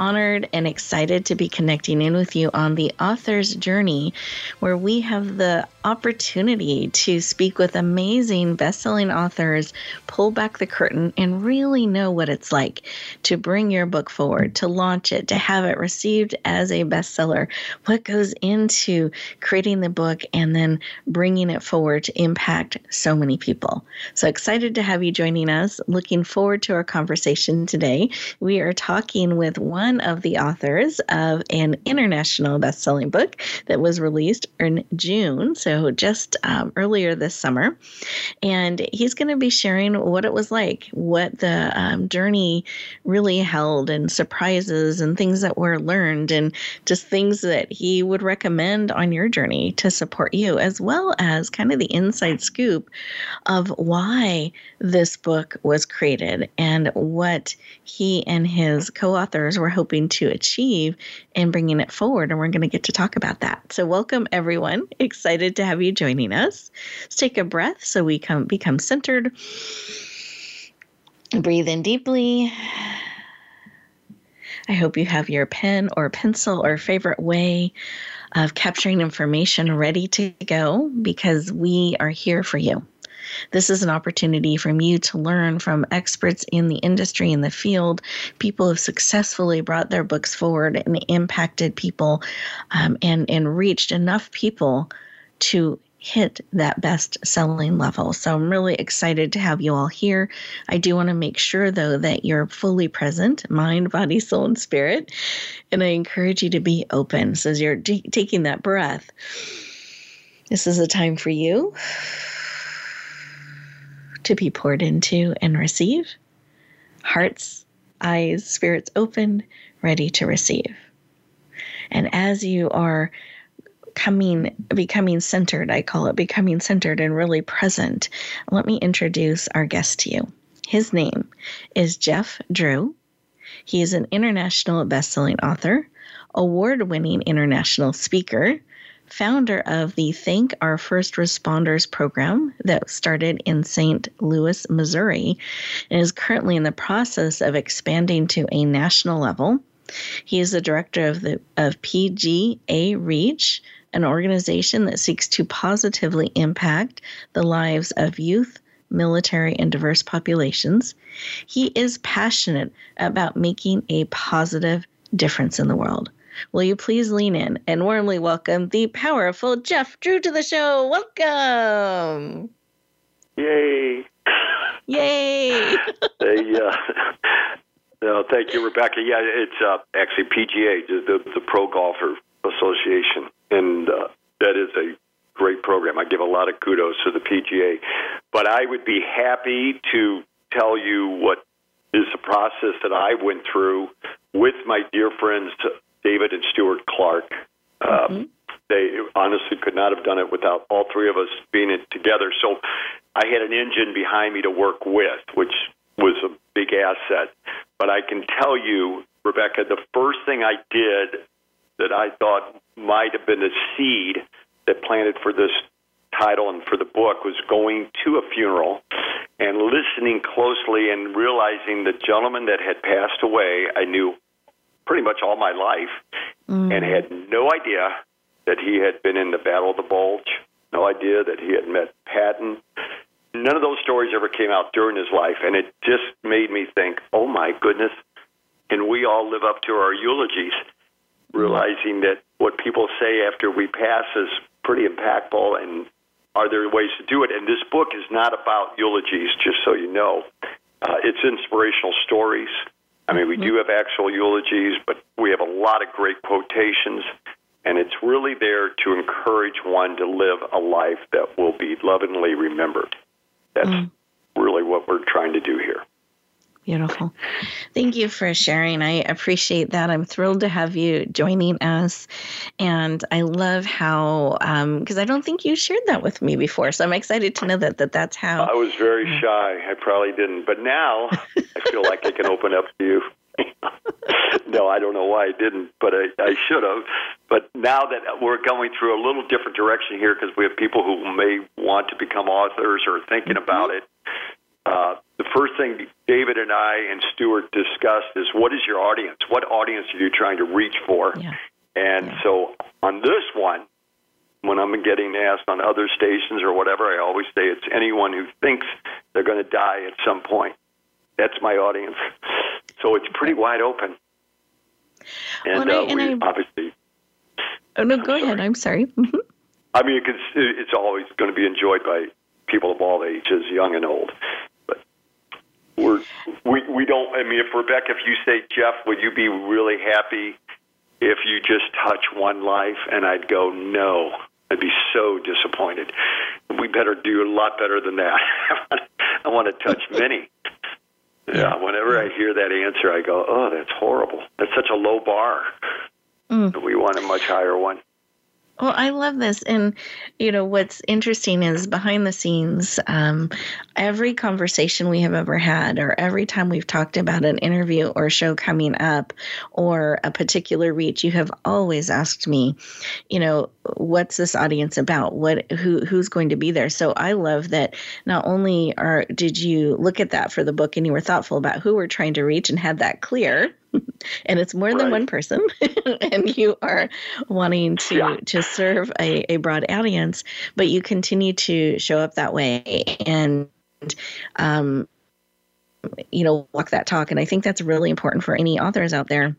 honored and excited to be connecting in with you on the author's journey, where we have the opportunity to speak with amazing best-selling authors, pull back the curtain, and really know what it's like to bring your book forward, to launch it, to have it received as a bestseller, what goes into creating the book and then bringing it forward to impact so many people. So excited to have you joining us. Looking forward to our conversation today. We are talking with one of the authors of an international best-selling book that was released in June, so just um, earlier this summer. And he's going to be sharing what it was like, what the um, journey really held, and surprises and things that were learned, and just things that he would recommend on your journey to support you, as well as kind of the inside scoop of why this book was created and what he and his co authors were hoping to achieve in bringing it forward. And we're going to get to talk about that. So, welcome everyone. Excited to have you joining us. Let's take a breath so we come become centered. Breathe in deeply. I hope you have your pen or pencil or favorite way of capturing information ready to go because we are here for you. This is an opportunity for you to learn from experts in the industry, in the field, people have successfully brought their books forward and impacted people um, and, and reached enough people to hit that best selling level. So I'm really excited to have you all here. I do want to make sure, though, that you're fully present mind, body, soul, and spirit. And I encourage you to be open. So as you're taking that breath, this is a time for you to be poured into and receive. Hearts, eyes, spirits open, ready to receive. And as you are coming becoming centered, I call it becoming centered and really present, let me introduce our guest to you. His name is Jeff Drew. He is an international best-selling author, award-winning international speaker, founder of the Thank Our First Responders program that started in St. Louis, Missouri, and is currently in the process of expanding to a national level. He is the director of the of PGA Reach, an organization that seeks to positively impact the lives of youth, military, and diverse populations. He is passionate about making a positive difference in the world. Will you please lean in and warmly welcome the powerful Jeff Drew to the show? Welcome. Yay. Yay. hey, uh, no, thank you, Rebecca. Yeah, it's uh, actually PGA, the, the Pro Golfer Association, and uh, that is a great program. I give a lot of kudos to the PGA, but I would be happy to tell you what is the process that I went through with my dear friends David and Stuart Clark. Um, mm-hmm. They honestly could not have done it without all three of us being it together. So I had an engine behind me to work with, which was a big asset. But I can tell you, Rebecca, the first thing I did that I thought might have been a seed that planted for this title and for the book was going to a funeral and listening closely and realizing the gentleman that had passed away I knew pretty much all my life mm. and had no idea that he had been in the Battle of the Bulge, no idea that he had met Patton. None of those stories ever came out during his life, and it just made me think, oh my goodness, can we all live up to our eulogies, realizing that what people say after we pass is pretty impactful, and are there ways to do it? And this book is not about eulogies, just so you know. Uh, it's inspirational stories. I mean, we do have actual eulogies, but we have a lot of great quotations, and it's really there to encourage one to live a life that will be lovingly remembered. That's mm. really what we're trying to do here. Beautiful. Thank you for sharing. I appreciate that. I'm thrilled to have you joining us. And I love how, because um, I don't think you shared that with me before. So I'm excited to know that, that that's how. I was very shy. I probably didn't. But now I feel like I can open up to you. no, I don't know why I didn't, but I, I should have. But now that we're going through a little different direction here because we have people who may want to become authors or thinking mm-hmm. about it, uh, the first thing David and I and Stuart discussed is what is your audience? What audience are you trying to reach for? Yeah. And yeah. so on this one, when I'm getting asked on other stations or whatever, I always say it's anyone who thinks they're going to die at some point. That's my audience. So it's pretty wide open. And, well, and, uh, I, and I, obviously. Oh no, go ahead. I'm sorry. Mm-hmm. I mean, it's, it's always going to be enjoyed by people of all ages, young and old we're we we don't. I mean, if Rebecca, if you say Jeff, would you be really happy if you just touch one life? And I'd go, no. I'd be so disappointed. We better do a lot better than that. I want to touch many. Yeah, whenever I hear that answer, I go, "Oh, that's horrible. That's such a low bar. Mm. We want a much higher one." Well, I love this. And, you know, what's interesting is behind the scenes, um, every conversation we have ever had, or every time we've talked about an interview or show coming up or a particular reach, you have always asked me, you know, what's this audience about? What, who, who's going to be there? So I love that not only are, did you look at that for the book and you were thoughtful about who we're trying to reach and had that clear and it's more than one person and you are wanting to yeah. to serve a, a broad audience but you continue to show up that way and um you know walk that talk. And i think that's really important for any authors out there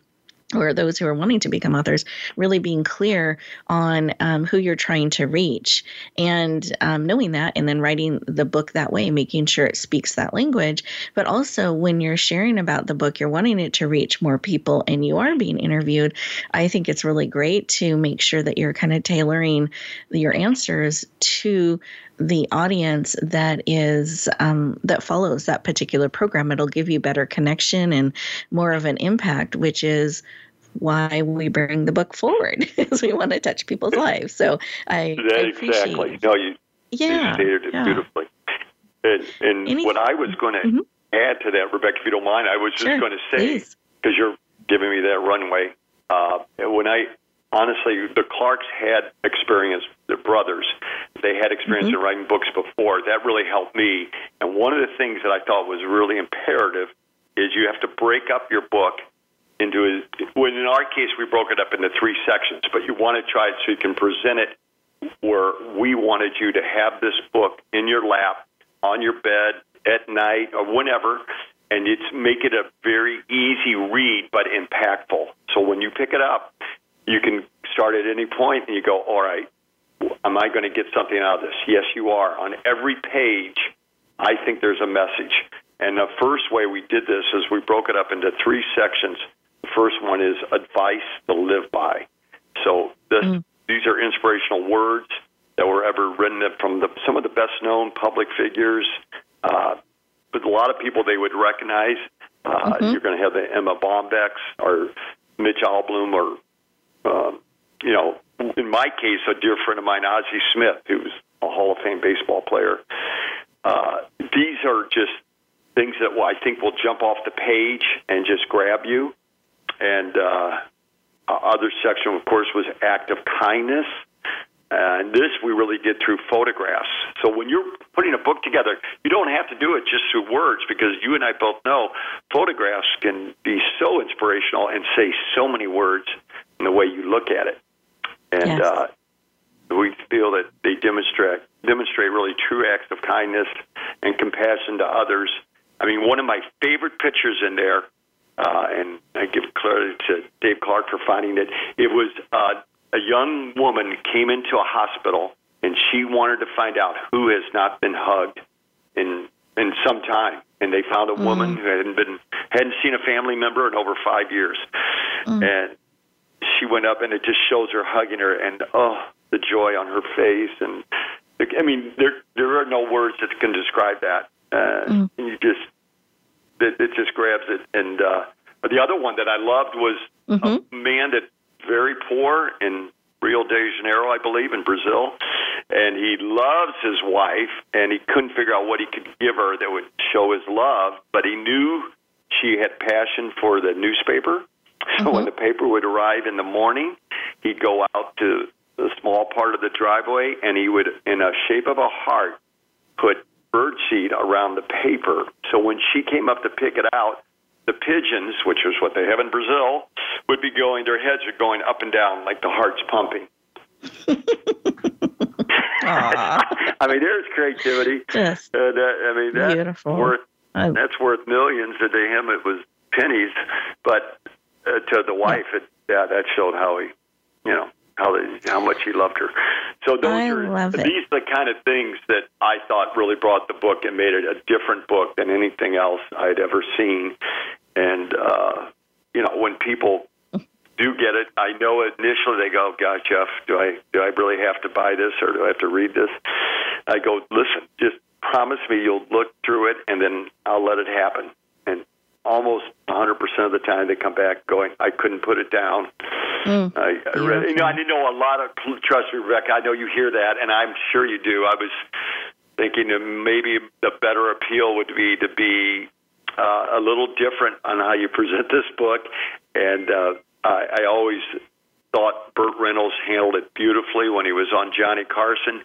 or those who are wanting to become authors, really being clear on um, who you're trying to reach and um, knowing that, and then writing the book that way, making sure it speaks that language. But also, when you're sharing about the book, you're wanting it to reach more people and you are being interviewed. I think it's really great to make sure that you're kind of tailoring your answers to the audience that is um, that follows that particular program it'll give you better connection and more of an impact which is why we bring the book forward is we want to touch people's lives so i, I exactly no you, yeah, you stated it yeah. beautifully and, and what i was going to mm-hmm. add to that rebecca if you don't mind i was just sure, going to say because you're giving me that runway uh, when i honestly, the Clarks had experience, the brothers, they had experience mm-hmm. in writing books before. That really helped me. And one of the things that I thought was really imperative is you have to break up your book into a, when in our case we broke it up into three sections, but you want to try it so you can present it where we wanted you to have this book in your lap, on your bed, at night, or whenever, and it's make it a very easy read but impactful. So when you pick it up, you can start at any point and you go, all right, am I going to get something out of this? Yes, you are. On every page, I think there's a message. And the first way we did this is we broke it up into three sections. The first one is advice to live by. So this, mm. these are inspirational words that were ever written from the, some of the best known public figures. Uh, but a lot of people they would recognize. Uh, mm-hmm. You're going to have the Erma Bombeck's or Mitch Albom or um, you know, in my case, a dear friend of mine, Ozzie Smith, who's a Hall of Fame baseball player. Uh, these are just things that I think will jump off the page and just grab you. And uh, other section, of course, was act of kindness. And this we really did through photographs. So when you're putting a book together, you don't have to do it just through words because you and I both know photographs can be so inspirational and say so many words in the way you look at it. And yes. uh, we feel that they demonstrate demonstrate really true acts of kindness and compassion to others. I mean, one of my favorite pictures in there, uh, and I give credit to Dave Clark for finding it. It was uh, a young woman came into a hospital and she wanted to find out who has not been hugged in in some time. And they found a mm-hmm. woman who hadn't been hadn't seen a family member in over five years, mm-hmm. and she went up and it just shows her hugging her and oh the joy on her face and I mean there there are no words that can describe that. Uh, mm. You just it, it just grabs it. And uh, the other one that I loved was mm-hmm. a man that very poor in Rio de Janeiro, I believe, in Brazil, and he loves his wife, and he couldn't figure out what he could give her that would show his love, but he knew she had passion for the newspaper. So mm-hmm. when the paper would arrive in the morning, he'd go out to the small part of the driveway, and he would, in a shape of a heart, put birdseed around the paper. So when she came up to pick it out, the pigeons, which is what they have in Brazil, would be going, their heads are going up and down like the heart's pumping. I mean, there's creativity. Yes. Uh, that, I mean, that's Beautiful. worth I... that's worth millions. To him, it was pennies, but uh, to the wife, it yeah, that showed how he, you know, how how much he loved her. So those I are these are the kind of things that I thought really brought the book and made it a different book than anything else I'd ever seen. And uh, you know, when people do get it, I know initially they go, "Gosh, Jeff, do I do I really have to buy this or do I have to read this?" I go, "Listen, just promise me you'll look through it and then I'll let it happen." And almost 100% of the time they come back going, I couldn't put it down. Mm, I, I read, you know, I didn't know a lot of, trust me, Rebecca, I know you hear that, and I'm sure you do. I was thinking that maybe the better appeal would be to be uh, a little different on how you present this book. And uh, I, I always thought Burt Reynolds handled it beautifully when he was on Johnny Carson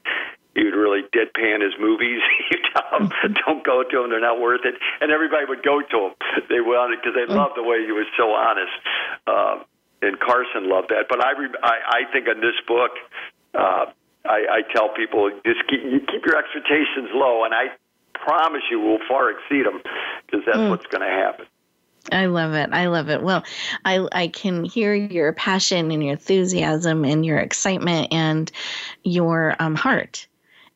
he would really deadpan his movies. you tell him, don't go to them; they're not worth it. And everybody would go to him. They wanted because they loved the way he was so honest. Uh, and Carson loved that. But I, re- I, I think in this book, uh, I, I tell people just keep, you keep your expectations low, and I promise you will far exceed them because that's mm. what's going to happen. I love it. I love it. Well, I I can hear your passion and your enthusiasm and your excitement and your um, heart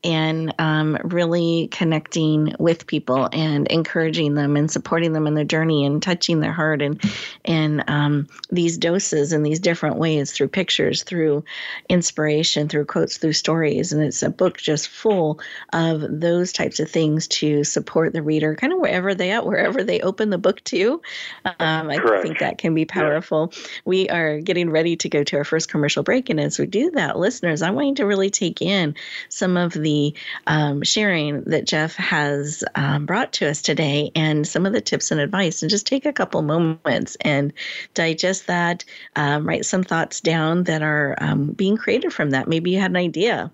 and um, really connecting with people and encouraging them and supporting them in their journey and touching their heart and and um, these doses in these different ways through pictures, through inspiration, through quotes, through stories, and it's a book just full of those types of things to support the reader, kind of wherever they are, wherever they open the book to. Um, I Correct. think that can be powerful. Yeah. We are getting ready to go to our first commercial break, and as we do that, listeners, I want you to really take in some of the the um, sharing that Jeff has um, brought to us today and some of the tips and advice, and just take a couple moments and digest that, um, write some thoughts down that are um, being created from that. Maybe you had an idea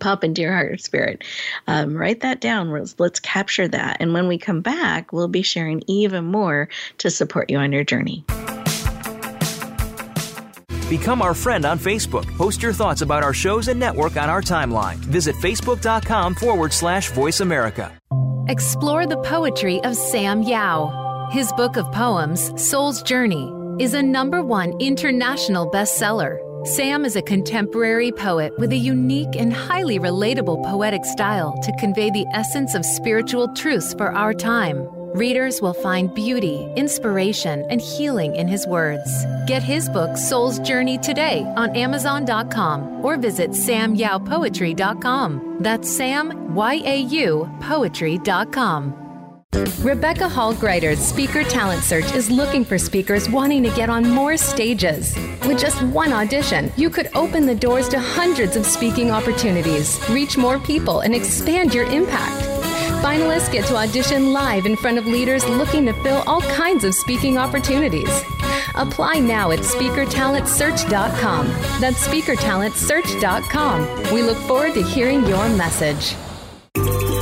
pop into your heart spirit. Um, write that down. Let's, let's capture that. And when we come back, we'll be sharing even more to support you on your journey. Become our friend on Facebook. Post your thoughts about our shows and network on our timeline. Visit facebook.com forward slash voice America. Explore the poetry of Sam Yau. His book of poems, Soul's Journey, is a number one international bestseller. Sam is a contemporary poet with a unique and highly relatable poetic style to convey the essence of spiritual truths for our time. Readers will find beauty, inspiration, and healing in his words. Get his book, Soul's Journey, today on Amazon.com or visit samyaupoetry.com. That's Sam, Y A U, poetry.com. Rebecca Hall Gruyter's Speaker Talent Search is looking for speakers wanting to get on more stages. With just one audition, you could open the doors to hundreds of speaking opportunities, reach more people, and expand your impact. Finalists get to audition live in front of leaders looking to fill all kinds of speaking opportunities. Apply now at speakertalentsearch.com. That's speakertalentsearch.com. We look forward to hearing your message.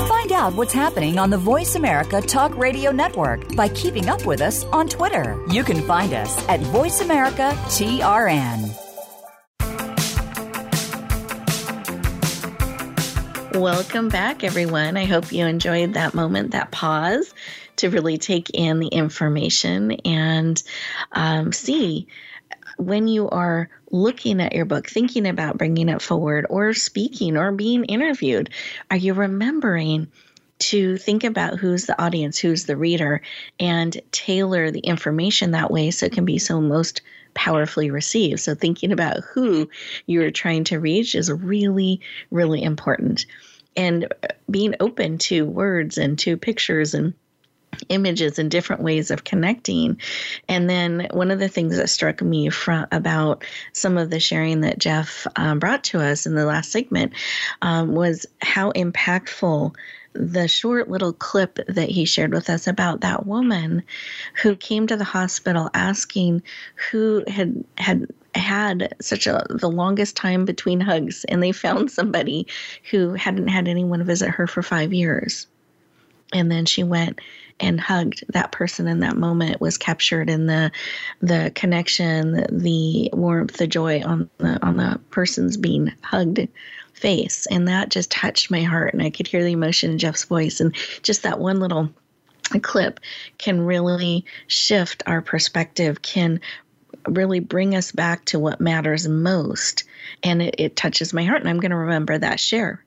Find out what's happening on the Voice America Talk Radio Network by keeping up with us on Twitter. You can find us at Voice America TRN. Welcome back, everyone. I hope you enjoyed that moment, that pause to really take in the information and um, see when you are looking at your book, thinking about bringing it forward, or speaking or being interviewed, are you remembering? to think about who's the audience, who's the reader, and tailor the information that way so it can be so most powerfully received. So, thinking about who you're trying to reach is really, really important. And being open to words and to pictures and images and different ways of connecting. And then one of the things that struck me from about some of the sharing that Jeff um, brought to us in the last segment um, was how impactful the short little clip that he shared with us about that woman who came to the hospital asking who had had had such a the longest time between hugs and they found somebody who hadn't had anyone visit her for 5 years. And then she went and hugged that person in that moment was captured in the the connection the warmth the joy on the on the person's being hugged face and that just touched my heart and i could hear the emotion in jeff's voice and just that one little clip can really shift our perspective can really bring us back to what matters most and it, it touches my heart and i'm going to remember that share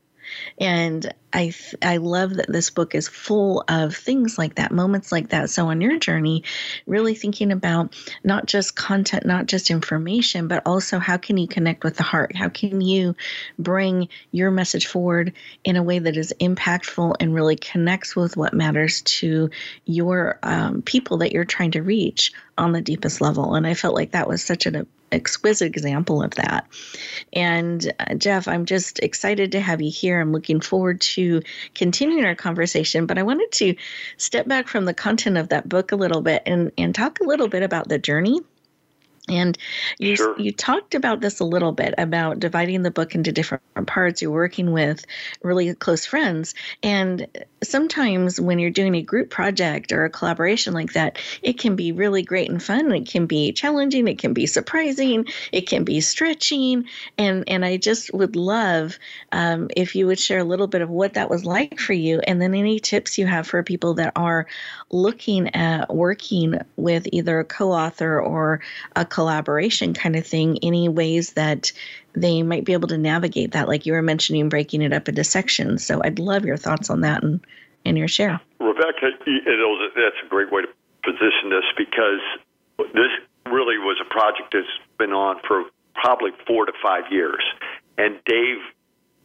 and I I love that this book is full of things like that, moments like that. So on your journey, really thinking about not just content, not just information, but also how can you connect with the heart? How can you bring your message forward in a way that is impactful and really connects with what matters to your um, people that you're trying to reach on the deepest level? And I felt like that was such an exquisite example of that. And uh, Jeff, I'm just excited to have you here. I'm looking forward to continuing our conversation, but I wanted to step back from the content of that book a little bit and, and talk a little bit about the journey and you sure. you talked about this a little bit about dividing the book into different parts. You're working with really close friends, and sometimes when you're doing a group project or a collaboration like that, it can be really great and fun. It can be challenging. It can be surprising. It can be stretching. And and I just would love um, if you would share a little bit of what that was like for you, and then any tips you have for people that are looking at working with either a co-author or a collaboration kind of thing. Any ways that they might be able to navigate that, like you were mentioning, breaking it up into sections. So I'd love your thoughts on that and, and your share. Rebecca, that's a great way to position this because this really was a project that's been on for probably four to five years. And Dave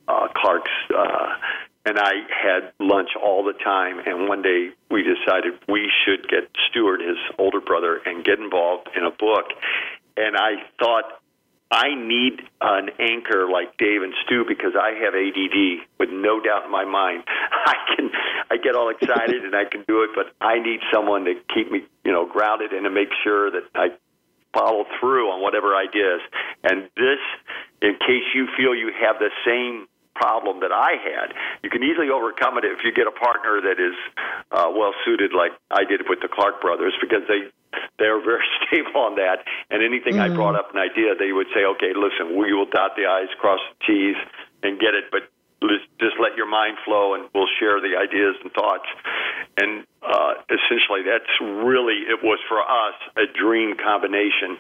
uh, Clark's uh, and I had lunch all the time. And one day we decided we should get Stuart, his older brother, and get involved in a book. And I thought I need an anchor like Dave and Stu because I have ADD with no doubt in my mind. I can I get all excited and I can do it, but I need someone to keep me, you know, grounded and to make sure that I follow through on whatever ideas. And this, in case you feel you have the same problem that I had. You can easily overcome it if you get a partner that is uh, well suited, like I did with the Clark brothers, because they they're very stable on that. And anything mm-hmm. I brought up an idea, they would say, "Okay, listen, we will dot the i's, cross the t's, and get it." But just let your mind flow, and we'll share the ideas and thoughts. And uh, essentially, that's really it was for us a dream combination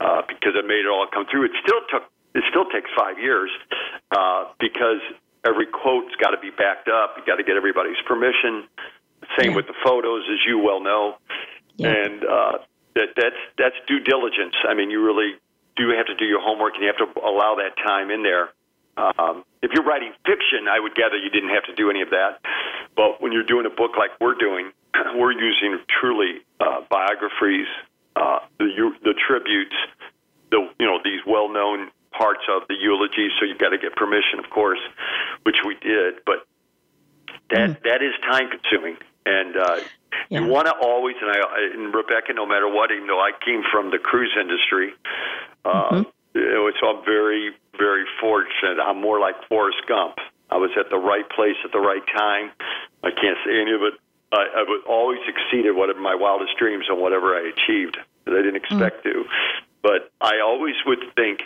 uh, because it made it all come through. It still took it still takes five years uh, because every quote's got to be backed up. You got to get everybody's permission. Same yeah. with the photos, as you well know, yeah. and uh, that that's that's due diligence. I mean, you really do have to do your homework, and you have to allow that time in there. Um, if you're writing fiction, I would gather you didn't have to do any of that. But when you're doing a book like we're doing, we're using truly uh, biographies, uh, the the tributes, the you know these well-known parts of the eulogy, so you've got to get permission, of course, which we did. But that mm. that is time consuming, and uh, yeah. you want to always. And I and Rebecca, no matter what, even though I came from the cruise industry, uh, mm-hmm. so I'm very very fortunate. I'm more like Forrest Gump. I was at the right place at the right time. I can't say any of it. I, I would always exceeded what my wildest dreams on whatever I achieved that I didn't expect mm. to. But I always would think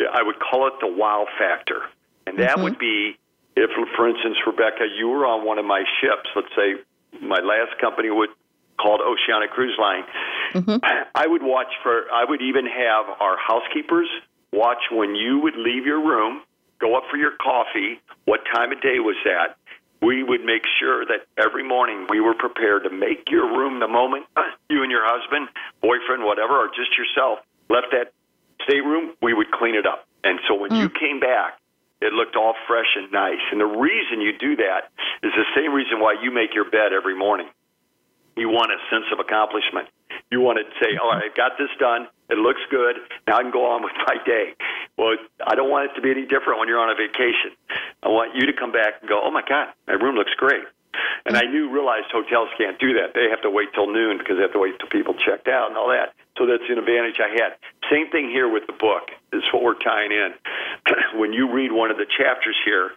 I would call it the wow factor. And that mm-hmm. would be if, for instance, Rebecca, you were on one of my ships, let's say my last company would called Oceanic Cruise Line. Mm-hmm. I would watch for, I would even have our housekeepers watch when you would leave your room, go up for your coffee, what time of day was that. We would make sure that every morning we were prepared to make your room the moment you and your husband, boyfriend, whatever, or just yourself left that stateroom, we would clean it up. And so when mm. you came back, it looked all fresh and nice. And the reason you do that is the same reason why you make your bed every morning. You want a sense of accomplishment. You want to say, "All right, I've got this done. It looks good. Now I can go on with my day." Well, I don't want it to be any different when you're on a vacation. I want you to come back and go, "Oh my God, my room looks great." And I knew, realized hotels can't do that. They have to wait till noon because they have to wait till people checked out and all that. So that's an advantage I had. Same thing here with the book. Is what we're tying in. when you read one of the chapters here,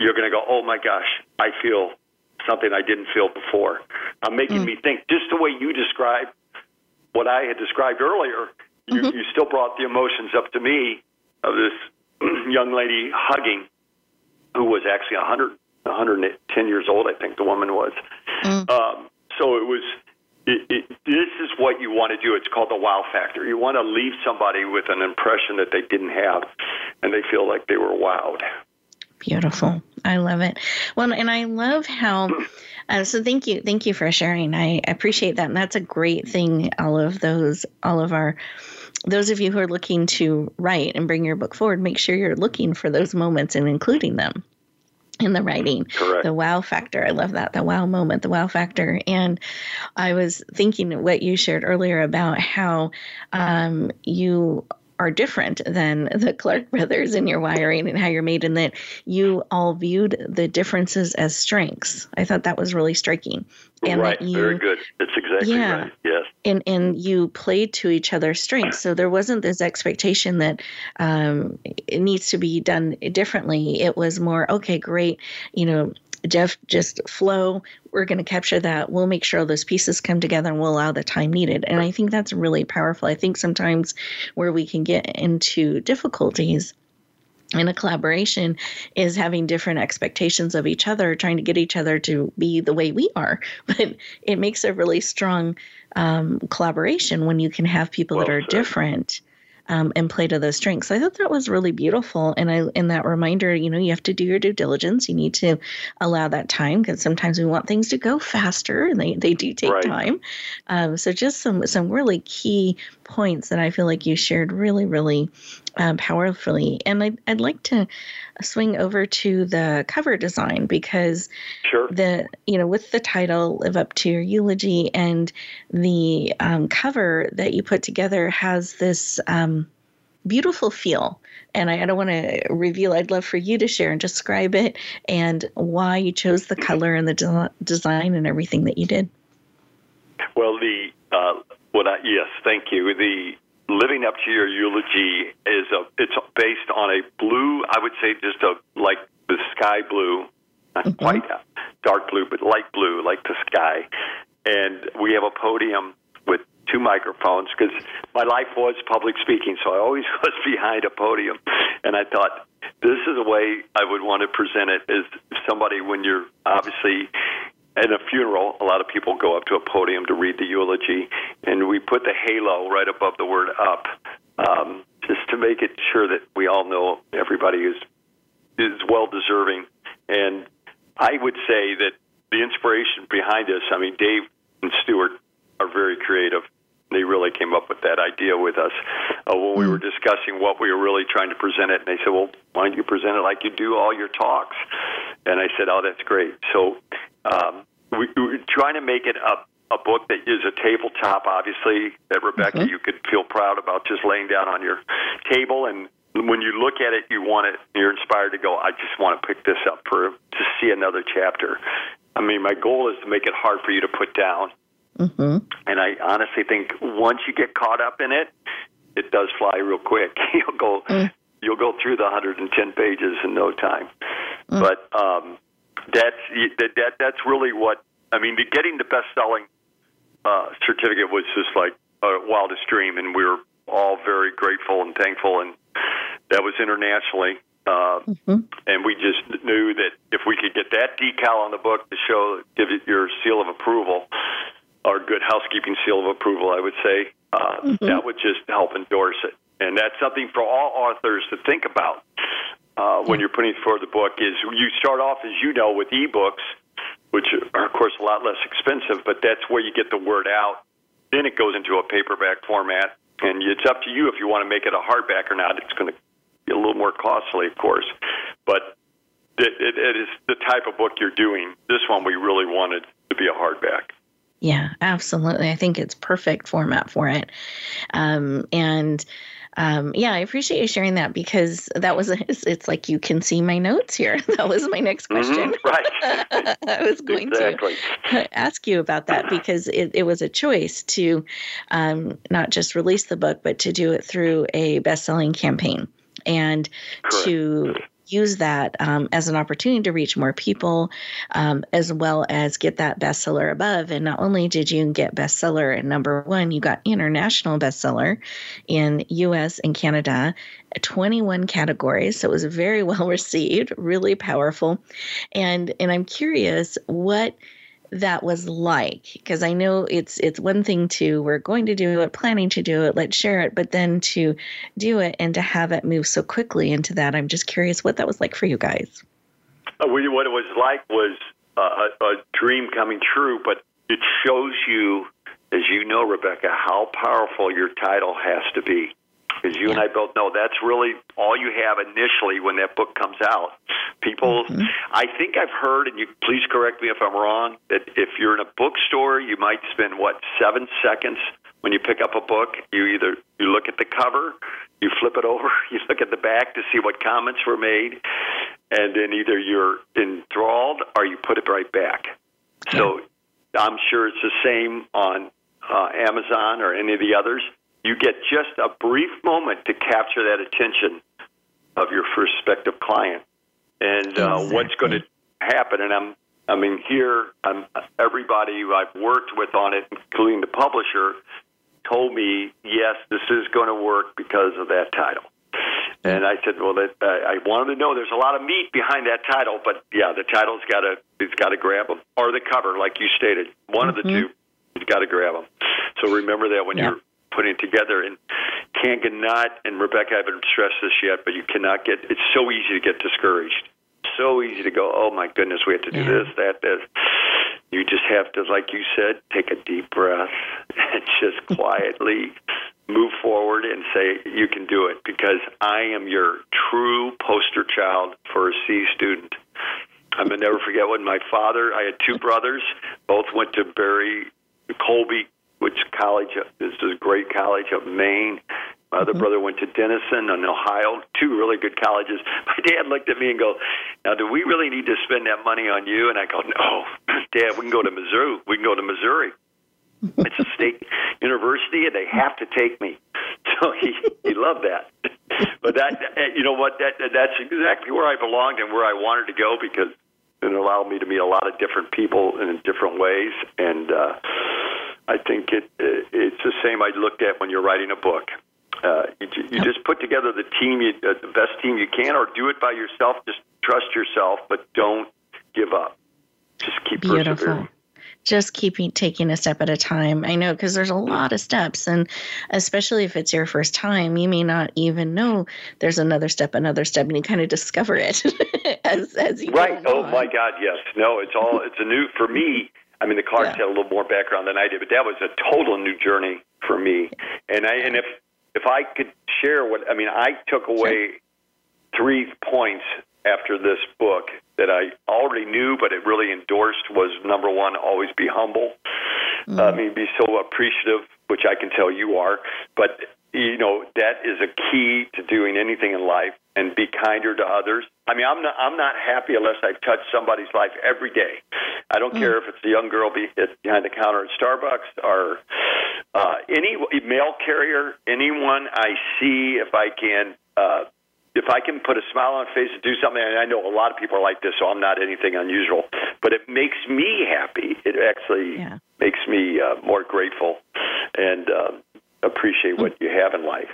you're going to go, "Oh my gosh, I feel something I didn't feel before." I'm making mm. me think just the way you described what I had described earlier. You, mm-hmm. you still brought the emotions up to me of this young lady hugging, who was actually 100, 110 years old, I think the woman was. Mm. Um, so it was. It, it, this is what you want to do. It's called the wow factor. You want to leave somebody with an impression that they didn't have, and they feel like they were wowed. Beautiful. I love it. Well, and I love how. Uh, so thank you, thank you for sharing. I appreciate that, and that's a great thing. All of those, all of our, those of you who are looking to write and bring your book forward, make sure you're looking for those moments and including them in the writing. Correct. The wow factor. I love that. The wow moment, the wow factor. And I was thinking what you shared earlier about how um, you are different than the Clark brothers in your wiring and how you're made, and that you all viewed the differences as strengths. I thought that was really striking. And right, you, very good. That's exactly yeah, right. Yes. And and you played to each other's strengths, so there wasn't this expectation that um, it needs to be done differently. It was more okay, great. You know, Jeff, just flow. We're going to capture that. We'll make sure those pieces come together and we'll allow the time needed. And I think that's really powerful. I think sometimes where we can get into difficulties in a collaboration is having different expectations of each other, trying to get each other to be the way we are. But it makes a really strong um, collaboration when you can have people well that are said. different um, and play to those strengths. I thought that was really beautiful, and I in that reminder, you know, you have to do your due diligence. You need to allow that time because sometimes we want things to go faster, and they they do take right. time. Um, so just some some really key points that I feel like you shared really really um, powerfully, and I'd, I'd like to swing over to the cover design because sure. the you know with the title "Live Up to Your Eulogy" and the um, cover that you put together has this um, beautiful feel. And I, I don't want to reveal. I'd love for you to share and describe it and why you chose the color and the de- design and everything that you did. Well, the uh, yes, thank you. The living up to your eulogy is a it's based on a blue i would say just a like the sky blue not mm-hmm. quite dark blue but light blue like the sky and we have a podium with two microphones because my life was public speaking so i always was behind a podium and i thought this is a way i would want to present it as somebody when you're obviously at a funeral, a lot of people go up to a podium to read the eulogy, and we put the halo right above the word up, um, just to make it sure that we all know everybody is is well deserving. And I would say that the inspiration behind this, I mean, Dave and Stuart are very creative. They really came up with that idea with us uh, when we were discussing what we were really trying to present it. And they said, "Well, why don't you present it like you do all your talks?" And I said, "Oh, that's great." So um, we, we're trying to make it a a book that is a tabletop, obviously, that Rebecca mm-hmm. you could feel proud about just laying down on your table. And when you look at it, you want it, you're inspired to go, I just want to pick this up for to see another chapter. I mean, my goal is to make it hard for you to put down. Mm-hmm. And I honestly think once you get caught up in it, it does fly real quick. you'll go, mm. you'll go through the 110 pages in no time. Mm. But um, that's that, that that's really what I mean. Getting the best selling uh, certificate was just like a wildest dream, and we were all very grateful and thankful. And that was internationally, uh, mm-hmm. and we just knew that if we could get that decal on the book to show, give it your seal of approval, or good housekeeping seal of approval, I would say, uh, mm-hmm. that would just help endorse it. And that's something for all authors to think about uh, when you're putting forward the book is you start off, as you know, with ebooks, which are, of course, a lot less expensive, but that's where you get the word out. Then it goes into a paperback format, and it's up to you if you want to make it a hardback or not. It's going to be a little more costly, of course, but it, it, it is the type of book you're doing. This one we really wanted to be a hardback. Yeah, absolutely. I think it's perfect format for it. Um, and um, yeah, I appreciate you sharing that because that was a, it's like you can see my notes here. That was my next mm-hmm, question. Mm-hmm, right. I was going exactly. to ask you about that because it, it was a choice to um, not just release the book, but to do it through a best selling campaign and Correct. to use that um, as an opportunity to reach more people, um, as well as get that bestseller above. And not only did you get bestseller at number one, you got international bestseller in U.S. and Canada, 21 categories. So it was very well received, really powerful. And and I'm curious what that was like because i know it's it's one thing to we're going to do it planning to do it let's share it but then to do it and to have it move so quickly into that i'm just curious what that was like for you guys. Uh, what it was like was uh, a, a dream coming true but it shows you as you know rebecca how powerful your title has to be because you yeah. and I both know that's really all you have initially when that book comes out. People, mm-hmm. I think I've heard, and you please correct me if I'm wrong, that if you're in a bookstore, you might spend what seven seconds when you pick up a book. You either you look at the cover, you flip it over, you look at the back to see what comments were made, and then either you're enthralled or you put it right back. Yeah. So I'm sure it's the same on uh, Amazon or any of the others you get just a brief moment to capture that attention of your prospective client and uh, exactly. what's going to happen. And I'm, I mean, here, I'm, everybody I've worked with on it, including the publisher, told me, yes, this is going to work because of that title. And I said, well, that, I wanted to know. There's a lot of meat behind that title, but yeah, the title's got to it's got to grab them, or the cover, like you stated. One mm-hmm. of the mm-hmm. two, you've got to grab them. So remember that when yeah. you're putting together. And can cannot, and Rebecca, I haven't stressed this yet, but you cannot get. It's so easy to get discouraged. So easy to go. Oh my goodness, we have to do yeah. this, that, this. You just have to, like you said, take a deep breath and just quietly move forward and say you can do it because I am your true poster child for a C student. I'm gonna never forget when my father. I had two brothers. Both went to Barry Colby which college is a great college of Maine. My other mm-hmm. brother went to Denison in Ohio, two really good colleges. My dad looked at me and go, "Now, do we really need to spend that money on you?" And I go, "No, Dad, we can go to Missouri. We can go to Missouri. It's a state university, and they have to take me." So he he loved that. But that you know what that that's exactly where I belonged and where I wanted to go because it allowed me to meet a lot of different people in different ways and. uh I think it, it's the same I looked at when you're writing a book. Uh, you, you just put together the team, you, uh, the best team you can, or do it by yourself. Just trust yourself, but don't give up. Just keep Beautiful. just keeping taking a step at a time. I know because there's a lot of steps, and especially if it's your first time, you may not even know there's another step, another step, and you kind of discover it as as you go. right. oh on. my God, yes. No, it's all it's a new for me. I mean, the Clarks yeah. had a little more background than I did, but that was a total new journey for me. And I and if if I could share what I mean, I took away three points after this book that I already knew, but it really endorsed was number one, always be humble. Mm. I mean, be so appreciative, which I can tell you are. But you know that is a key to doing anything in life and be kinder to others. I mean, I'm not I'm not happy unless I've touched somebody's life every day. I don't mm. care if it's a young girl be, behind the counter at Starbucks or uh, any mail carrier, anyone I see. If I can, uh, if I can put a smile on face and do something, and I know a lot of people are like this, so I'm not anything unusual. But it makes me happy. It actually yeah. makes me uh, more grateful and uh, appreciate what you have in life.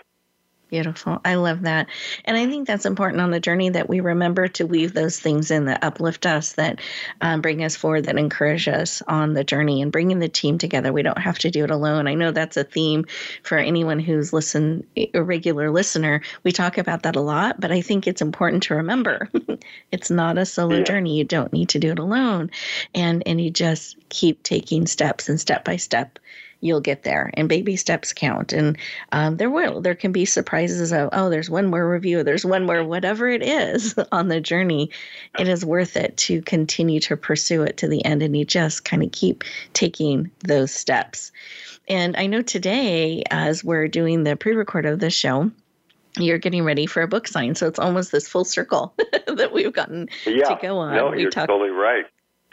Beautiful. I love that. And I think that's important on the journey that we remember to weave those things in that uplift us, that um, bring us forward, that encourage us on the journey and bringing the team together. We don't have to do it alone. I know that's a theme for anyone who's listen, a regular listener. We talk about that a lot, but I think it's important to remember it's not a solo yeah. journey. You don't need to do it alone. And, and you just keep taking steps and step by step you'll get there. And baby steps count. And um, there will there can be surprises of oh, there's one more review, there's one more whatever it is on the journey. It is worth it to continue to pursue it to the end, and you just kind of keep taking those steps. And I know today, as we're doing the pre-record of the show you're getting ready for a book sign. So it's almost this full circle that we've gotten yeah. to go on. No, we you're talked, totally right.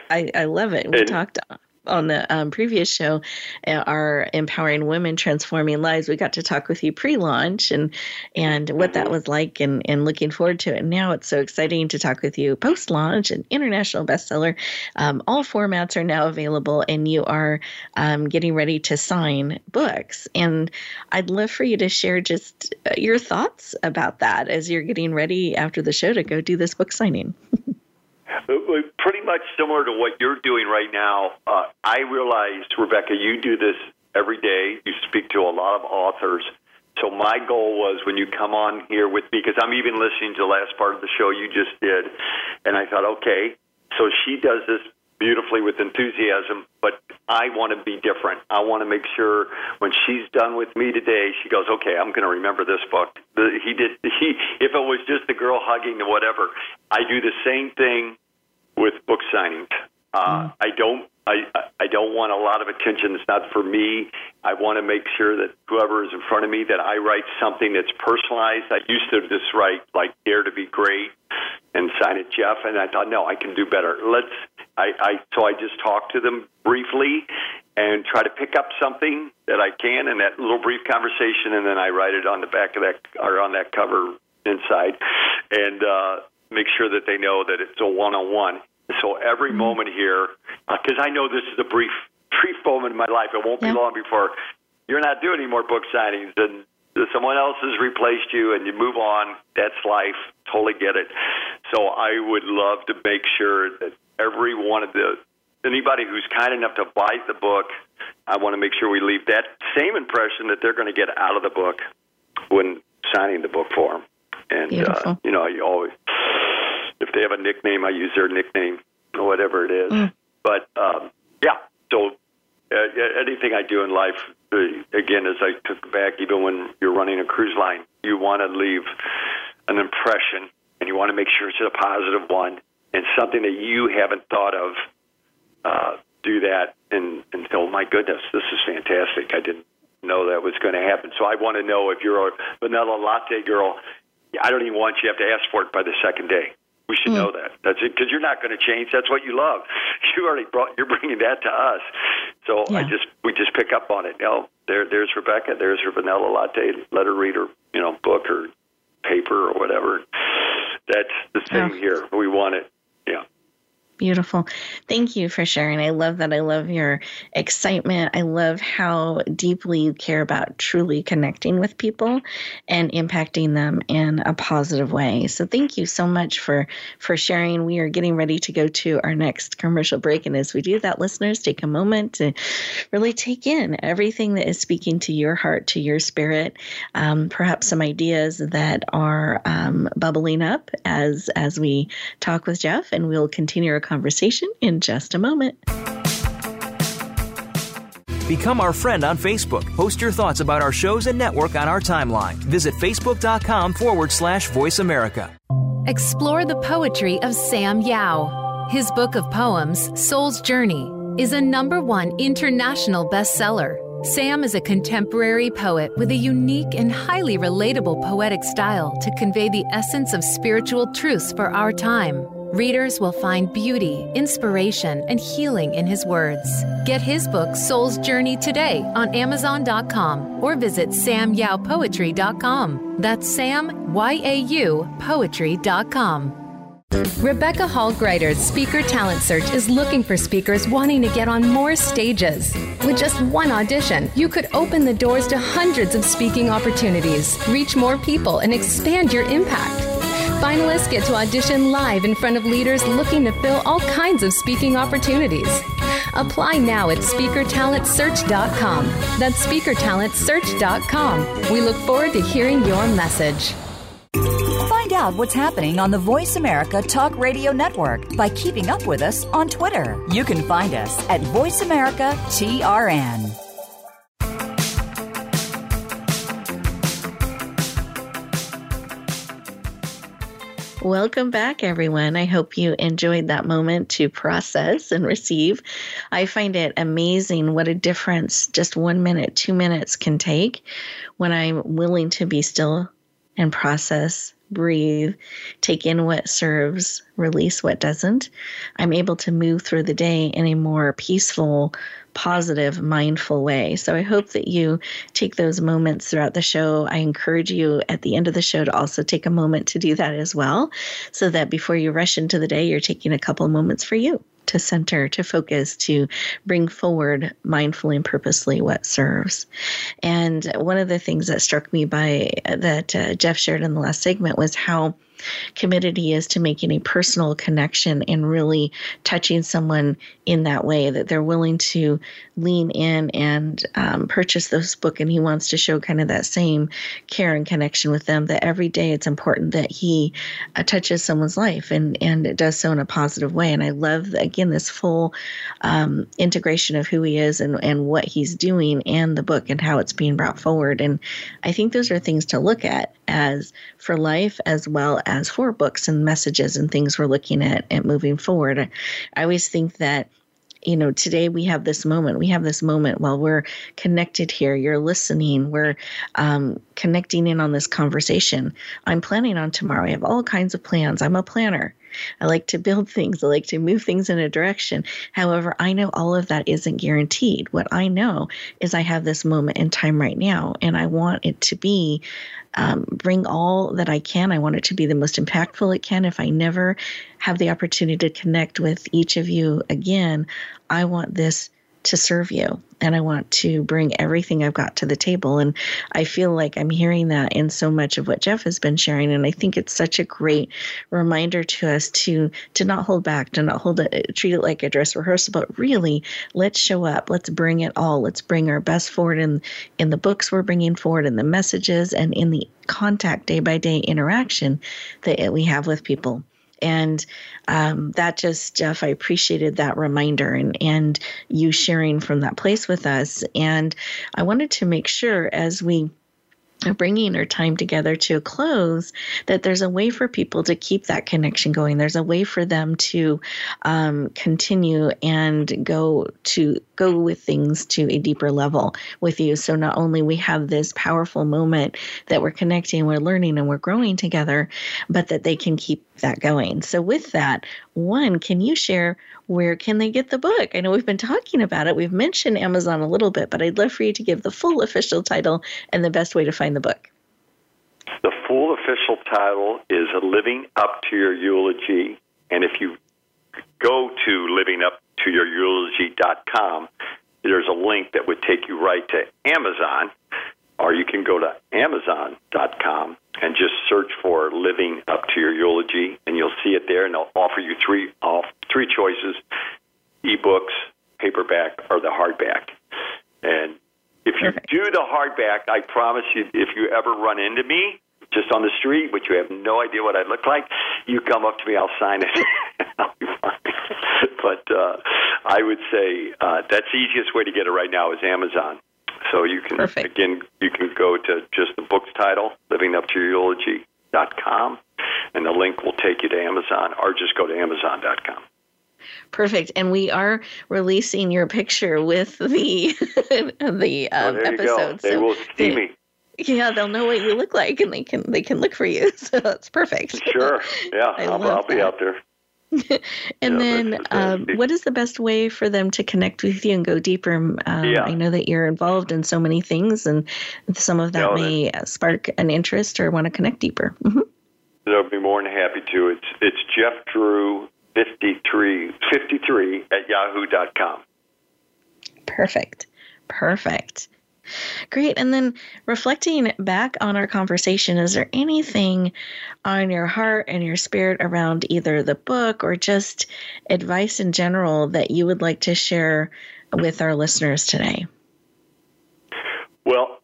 I, I love it. We And- talked on the um, previous show, uh, our empowering women transforming lives. We got to talk with you pre-launch and and what that was like, and and looking forward to it. And now it's so exciting to talk with you post-launch and international bestseller. Um, all formats are now available, and you are um, getting ready to sign books. And I'd love for you to share just uh, your thoughts about that as you're getting ready after the show to go do this book signing. Pretty much similar to what you're doing right now. Uh, I realized, Rebecca, you do this every day. You speak to a lot of authors. So my goal was when you come on here with me, because I'm even listening to the last part of the show you just did, and I thought, okay, so she does this beautifully with enthusiasm, but I want to be different. I want to make sure when she's done with me today, she goes, okay, I'm going to remember this book. The, he did. He, if it was just the girl hugging the whatever, I do the same thing with book signings. Uh, I don't. I I don't want a lot of attention. It's not for me. I want to make sure that whoever is in front of me that I write something that's personalized. I used to just write like "Dare to be great" and sign it Jeff, and I thought, no, I can do better. Let's. I, I so I just talk to them briefly and try to pick up something that I can in that little brief conversation, and then I write it on the back of that or on that cover inside, and uh, make sure that they know that it's a one-on-one. So every moment here, because I know this is a brief, brief moment in my life. It won't be long before you're not doing any more book signings, and someone else has replaced you, and you move on. That's life. Totally get it. So I would love to make sure that every one of the anybody who's kind enough to buy the book, I want to make sure we leave that same impression that they're going to get out of the book when signing the book for them. And uh, you know, you always if they have a nickname, I use their nickname or whatever it is. Mm. But um, yeah, so uh, anything I do in life, uh, again, as I took back, even when you're running a cruise line, you want to leave an impression, and you want to make sure it's a positive one and something that you haven't thought of. Uh, do that, and oh my goodness, this is fantastic. I didn't know that was going to happen. So I want to know if you're a vanilla latte girl. I don't even want you to have to ask for it by the second day. We should know that. That's it because you're not going to change. That's what you love. You already brought. You're bringing that to us. So I just we just pick up on it. Oh, there, there's Rebecca. There's her vanilla latte. Let her read her, you know, book or paper or whatever. That's the same Oh. here. We want it. Beautiful. Thank you for sharing. I love that. I love your excitement. I love how deeply you care about truly connecting with people and impacting them in a positive way. So thank you so much for for sharing. We are getting ready to go to our next commercial break and as we do that listeners take a moment to really take in everything that is speaking to your heart, to your spirit, um, perhaps some ideas that are um, bubbling up as as we talk with Jeff, and we'll continue our conversation in just a moment. Become our friend on Facebook. Post your thoughts about our shows and network on our timeline. Visit facebook.com forward slash voice America. Explore the poetry of Sam Yau. His book of poems, Soul's Journey, is a number one international bestseller. Sam is a contemporary poet with a unique and highly relatable poetic style to convey the essence of spiritual truths for our time. Readers will find beauty, inspiration, and healing in his words. Get his book, Soul's Journey, today on Amazon.com or visit samyaupoetry.com. That's Sam, Y A U, poetry.com. Rebecca Hall Gruyter's Speaker Talent Search is looking for speakers wanting to get on more stages. With just one audition, you could open the doors to hundreds of speaking opportunities, reach more people, and expand your impact. Finalists get to audition live in front of leaders looking to fill all kinds of speaking opportunities. Apply now at speakertalentsearch.com. That's speakertalentsearch.com. We look forward to hearing your message. Find out what's happening on the Voice America Talk Radio Network by keeping up with us on Twitter. You can find us at Voice America TRN. Welcome back, everyone. I hope you enjoyed that moment to process and receive. I find it amazing what a difference just one minute, two minutes can take when I'm willing to be still and process, breathe, take in what serves, release what doesn't. I'm able to move through the day in a more peaceful, positive, mindful way. So I hope that you take those moments throughout the show. I encourage you at the end of the show to also take a moment to do that as well, so that before you rush into the day, you're taking a couple moments for you to center, to focus, to bring forward mindfully and purposely what serves. And one of the things that struck me by that uh, Jeff shared in the last segment was how committed he is to making a personal connection and really touching someone in that way that they're willing to lean in and um, purchase this book. And he wants to show kind of that same care and connection with them that every day it's important that he uh, touches someone's life and and it does so in a positive way. And i love again this full um, integration of who he is and and what he's doing and the book and how it's being brought forward. And i think those are things to look at as for life as well as for books and messages and things we're looking at at moving forward. I always think that you know today we have this moment. We have this moment while we're connected here. You're listening. We're um, connecting in on this conversation. I'm planning on tomorrow. I have all kinds of plans. I'm a planner I like to build things. I like to move things in a direction. However, I know all of that isn't guaranteed. What I know is I have this moment in time right now, and I want it to be um, bring all that I can. I want it to be the most impactful it can. If I never have the opportunity to connect with each of you again, I want this to serve you and I want to bring everything I've got to the table. And I feel like I'm hearing that in so much of what Jeff has been sharing. And I think it's such a great reminder to us to to not hold back, to not hold it, treat it like a dress rehearsal, but really let's show up. Let's bring it all. Let's bring our best forward in in the books we're bringing forward, in the messages, and in the contact day by day interaction that we have with people and um, that just jeff i appreciated that reminder and and you sharing from that place with us. And i wanted to make sure as we are bringing our time together to a close that there's a way for people to keep that connection going. There's a way for them to um, continue and go to go with things to a deeper level with you. So not only we have this powerful moment that we're connecting we're learning and we're growing together but that they can keep that going so with that one can you share where can they get the book? I know we've been talking about it. We've mentioned Amazon a little bit, but I'd love for you to give the full official title and the best way to find the book. The full official title is Living Up to Your Eulogy. And if you go to livinguptoyoureulogy.com, there's a link that would take you right to Amazon, or you can go to amazon.com and just search for Living Up to Your Eulogy, and you'll see it there, and they'll offer you three off three choices: ebooks, paperback, or the hardback. And if you Perfect. do the hardback, I promise you, if you ever run into me just on the street, but you have no idea what I look like, you come up to me, I'll sign it. I'll be fine. but uh, I would say uh, that's the easiest way to get it right now is Amazon. So you can Perfect. again you can go to just the book's title, Living Up to Your Eulogy dot com, and the link will take you to Amazon, or just go to Amazon.com. Perfect. And we are releasing your picture with the the Oh, um, you go. episode. They so will see they- me. Yeah, they'll know what you look like, and they can they can look for you. So that's perfect. Sure. Yeah, I'll, I'll be out there. And Yeah, then, that's- um, what is the best way for them to connect with you and go deeper? Um, Yeah. I know that you're involved in so many things, and some of that Yeah, may spark an interest or want to connect deeper. hmm I'll be more than happy to. It's it's Jeff Drew 53, 53 at yahoo.com. Perfect. Perfect. Great. And then reflecting back on our conversation, is there anything on your heart and your spirit around either the book or just advice in general that you would like to share with our listeners today? Well,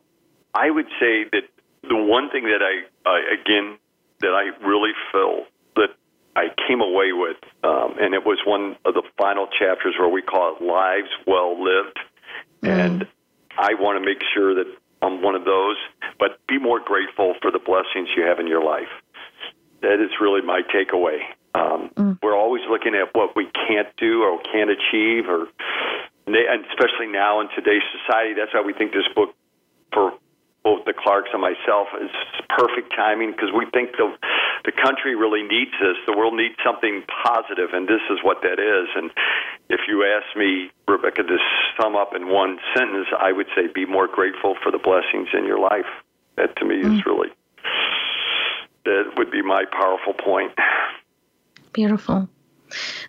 I would say that the one thing that I, I again, that I really feel that I came away with, um, and it was one of the final chapters where we call it Lives Well Lived. And I want to make sure that I'm one of those, but be more grateful for the blessings you have in your life. that is really my takeaway. Um, mm. We're always looking at what we can't do or can't achieve, or and especially now in today's society. That's why we think this book for both the Clarks and myself is perfect timing because we think the the country really needs this. The world needs something positive, and this is what that is. And if you ask me, Rebecca, to sum up in one sentence, I would say be more grateful for the blessings in your life. That to me mm. is really that would be my powerful point. Beautiful.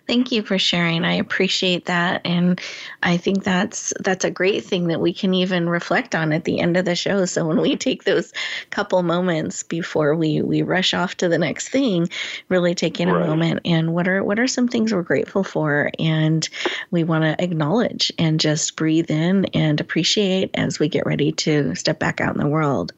Thank you for sharing. I appreciate that and I think that's that's a great thing that we can even reflect on at the end of the show. So when we take those couple moments before we we rush off to the next thing, really taking right. a moment and what are what are some things we're grateful for and we want to acknowledge and just breathe in and appreciate as we get ready to step back out in the world.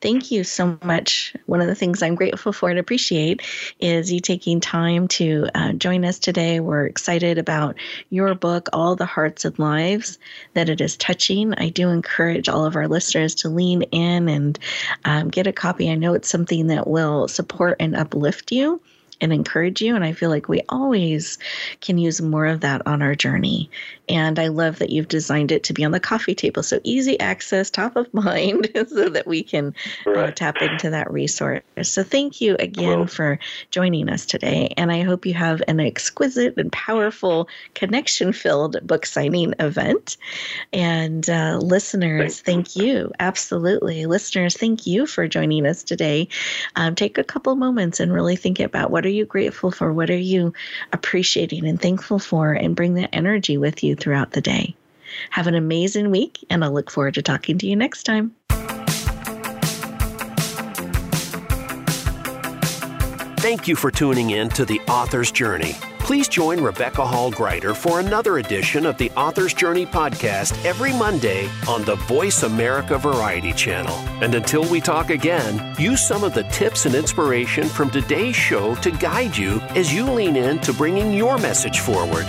Thank you so much. One of the things I'm grateful for and appreciate is you taking time to uh, join us today. We're excited about your book, All the Hearts and Lives, that it is touching. I do encourage all of our listeners to lean in and um, get a copy. I know it's something that will support and uplift you and encourage you. And I feel like we always can use more of that on our journey. And I love that you've designed it to be on the coffee table. So easy access, top of mind, so that we can uh, right. uh, tap into that resource. So thank you again well, for joining us today. And I hope you have an exquisite and powerful connection filled book signing event. And uh, listeners, thank you. Absolutely. Listeners, thank you for joining us today. Um, take a couple moments and really think about what are you grateful for? What are you appreciating and thankful for? And bring that energy with you throughout the day. Have an amazing week, and I look forward to talking to you next time. Thank you for tuning in to The Author's Journey. Please join Rebecca Hall Gruyter for another edition of the Author's Journey podcast every Monday on the Voice America Variety Channel. And until we talk again, use some of the tips and inspiration from today's show to guide you as you lean in to bringing your message forward.